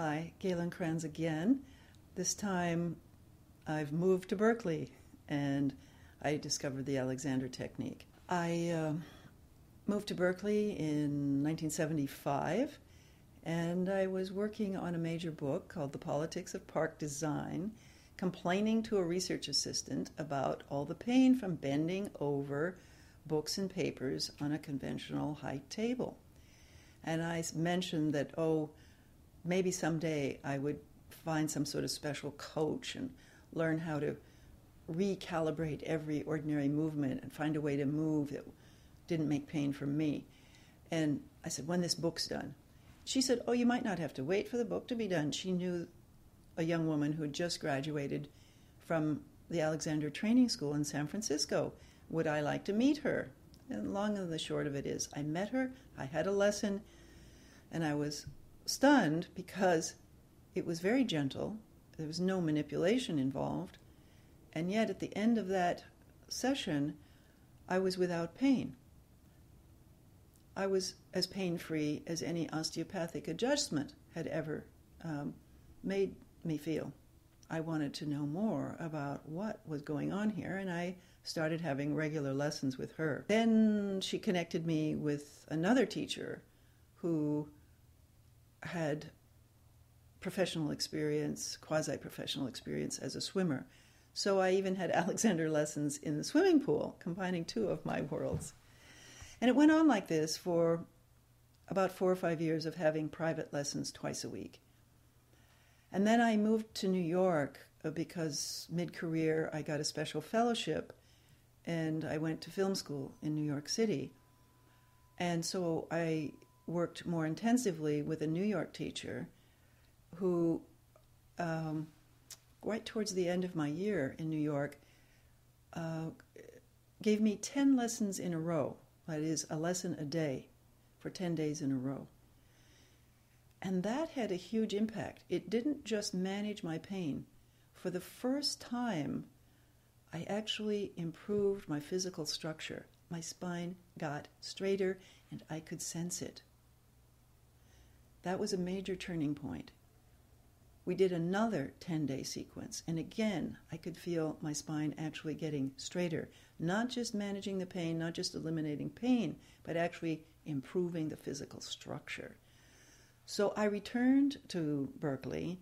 Hi, Galen Cranz again. This time I've moved to Berkeley and I discovered the Alexander Technique. I uh, moved to Berkeley in 1975 and I was working on a major book called The Politics of Park Design, complaining to a research assistant about all the pain from bending over books and papers on a conventional height table. And I mentioned that, oh, maybe someday I would find some sort of special coach and learn how to recalibrate every ordinary movement and find a way to move that didn't make pain for me. And I said, when this book's done. She said, oh, you might not have to wait for the book to be done. She knew a young woman who had just graduated from the Alexander Training School in San Francisco. Would I like to meet her? And long and the short of it is, I met her, I had a lesson, and I was stunned because it was very gentle. There was no manipulation involved. And yet, at the end of that session, I was without pain. I was as pain free as any osteopathic adjustment had ever um, made me feel. I wanted to know more about what was going on here, and I started having regular lessons with her. Then she connected me with another teacher who had professional experience, quasi professional experience as a swimmer. So I even had Alexander lessons in the swimming pool, combining two of my worlds. And it went on like this for about four or five years of having private lessons twice a week. And then I moved to New York uh, because mid career I got a special fellowship and I went to film school in New York City. And so I worked more intensively with a New York teacher who, um, right towards the end of my year in New York, uh, gave me 10 lessons in a row. That is, a lesson a day for 10 days in a row. And that had a huge impact. It didn't just manage my pain. For the first time, I actually improved my physical structure. My spine got straighter and I could sense it. That was a major turning point. We did another 10 day sequence, and again, I could feel my spine actually getting straighter. Not just managing the pain, not just eliminating pain, but actually improving the physical structure. So I returned to Berkeley,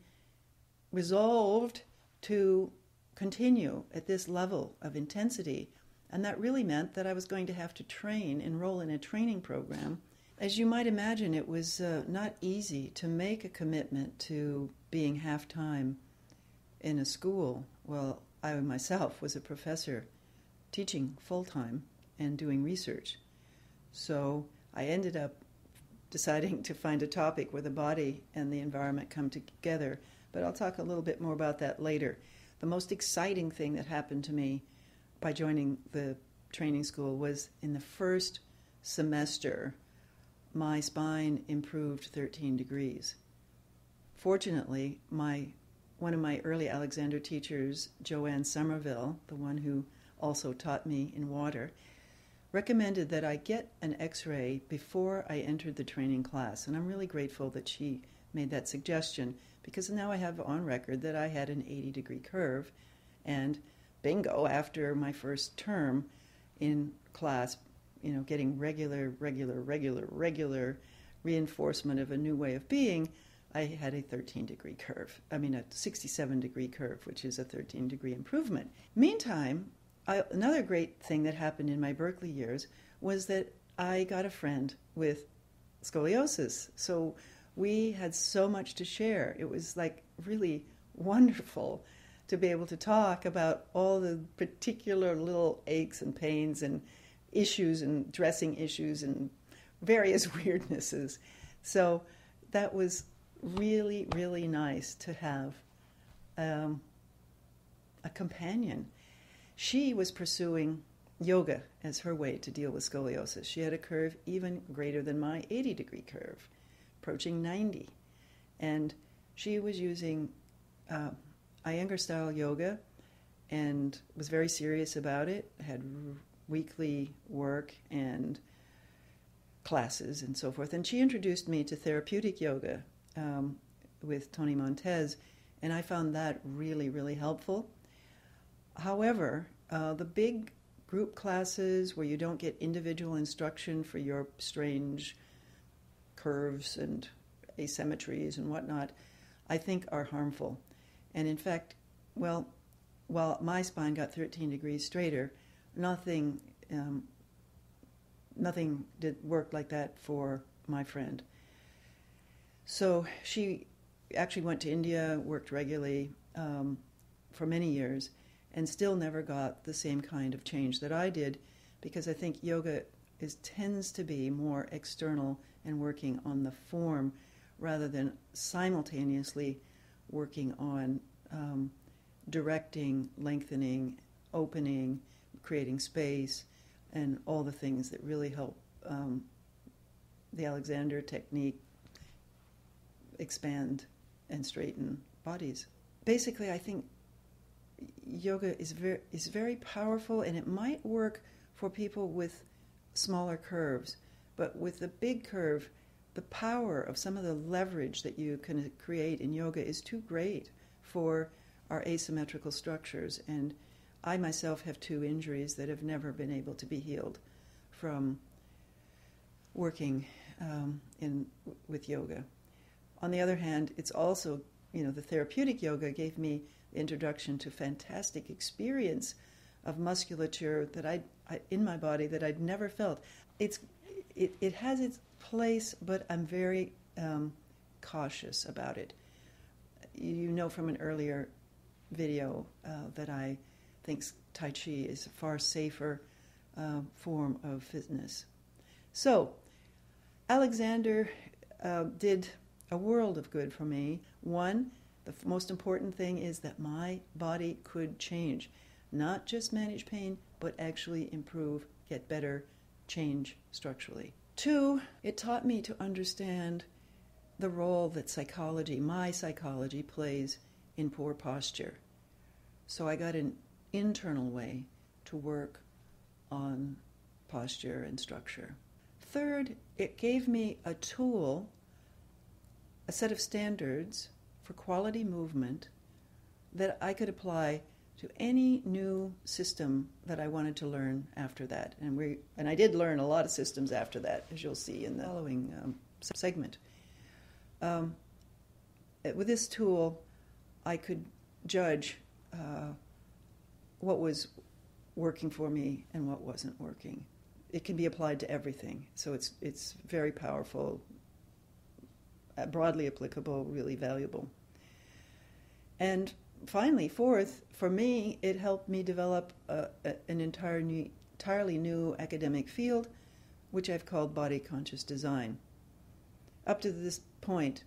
resolved to continue at this level of intensity. And that really meant that I was going to have to train, enroll in a training program as you might imagine, it was uh, not easy to make a commitment to being half time in a school. Well, I myself was a professor teaching full time and doing research. So I ended up deciding to find a topic where the body and the environment come together. But I'll talk a little bit more about that later. The most exciting thing that happened to me by joining the training school was in the first semester my spine improved 13 degrees. Fortunately, my one of my early Alexander teachers, Joanne Somerville, the one who also taught me in water, recommended that I get an x ray before I entered the training class. And I'm really grateful that she made that suggestion because now I have on record that I had an 80 degree curve. And bingo, after my first term in class, you know, getting regular, regular, regular, regular reinforcement of a new way of being, I had a 13 degree curve. I mean, a 67 degree curve, which is a 13 degree improvement. Meantime, I, another great thing that happened in my Berkeley years was that I got a friend with scoliosis. So we had so much to share. It was like really wonderful to be able to talk about all the particular little aches and pains and issues and dressing issues and various weirdnesses. So that was really, really nice to have um, a companion. She was pursuing yoga as her way to deal with scoliosis. She had a curve even greater than my 80 degree curve, approaching 90. And she was using uh, Iyengar style yoga and was very serious about it, had weekly work and classes and so forth. And she introduced me to therapeutic yoga, um, with Tony Montez, and I found that really, really helpful. However, uh, the big group classes where you don't get individual instruction for your strange curves and asymmetries and whatnot, I think are harmful. And in fact, well, while my spine got 13 degrees straighter, nothing, um, nothing did work like that for my friend. So she actually went to India, worked regularly um, for many years, and still never got the same kind of change that I did, because I think yoga is tends to be more external and working on the form rather than simultaneously working on um, directing, lengthening, opening, creating space, and all the things that really help um, the Alexander technique expand and straighten bodies. Basically, I think yoga is very is very powerful, and it might work for people with smaller curves, but with the big curve, the power of some of the leverage that you can create in yoga is too great for our asymmetrical structures. And I myself have two injuries that have never been able to be healed from working um, in with yoga. On the other hand, it's also you know the therapeutic yoga gave me introduction to fantastic experience of musculature that I, I in my body that I'd never felt. It's it, it has its place, but I'm very um, cautious about it. You know from an earlier video uh, that I think Tai Chi is a far safer uh, form of fitness. So, Alexander uh, did a world of good for me. One, the f- most important thing is that my body could change, not just manage pain, but actually improve, get better, change structurally. Two, it taught me to understand the role that psychology, my psychology, plays in poor posture. So I got an internal way to work on posture and structure. Third, it gave me a tool, a set of standards for quality movement that I could apply to any new system that I wanted to learn after that. And we and I did learn a lot of systems after that, as you'll see in the following um, segment. Um, with this tool, I could judge uh, what was working for me and what wasn't working. It can be applied to everything, so it's it's very powerful, uh, broadly applicable, really valuable. And finally, fourth, for me, it helped me develop a, a, an entire new, entirely new academic field, which I've called body conscious design. Up to this point,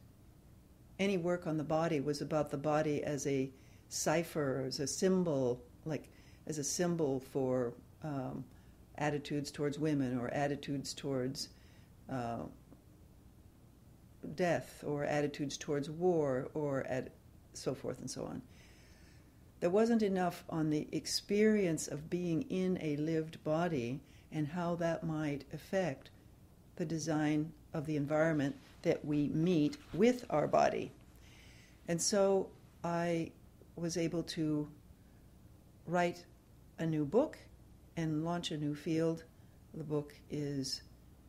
any work on the body was about the body as a cipher, as a symbol, like as a symbol for um, attitudes towards women or attitudes towards uh, death or attitudes towards war or at so forth and so on. There wasn't enough on the experience of being in a lived body and how that might affect the design of the environment that we meet with our body. And so I was able to write a new book and launch a new field. The book is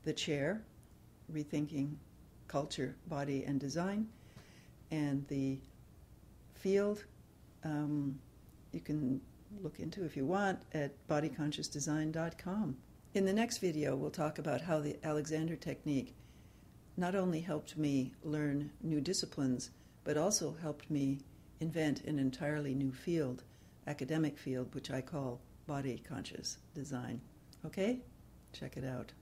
The Chair Rethinking Culture, Body, and Design. And the field um, you can look into if you want at bodyconsciousdesign.com. In the next video, we'll talk about how the Alexander technique not only helped me learn new disciplines, but also helped me invent an entirely new field, academic field, which I call body conscious design. Okay? Check it out.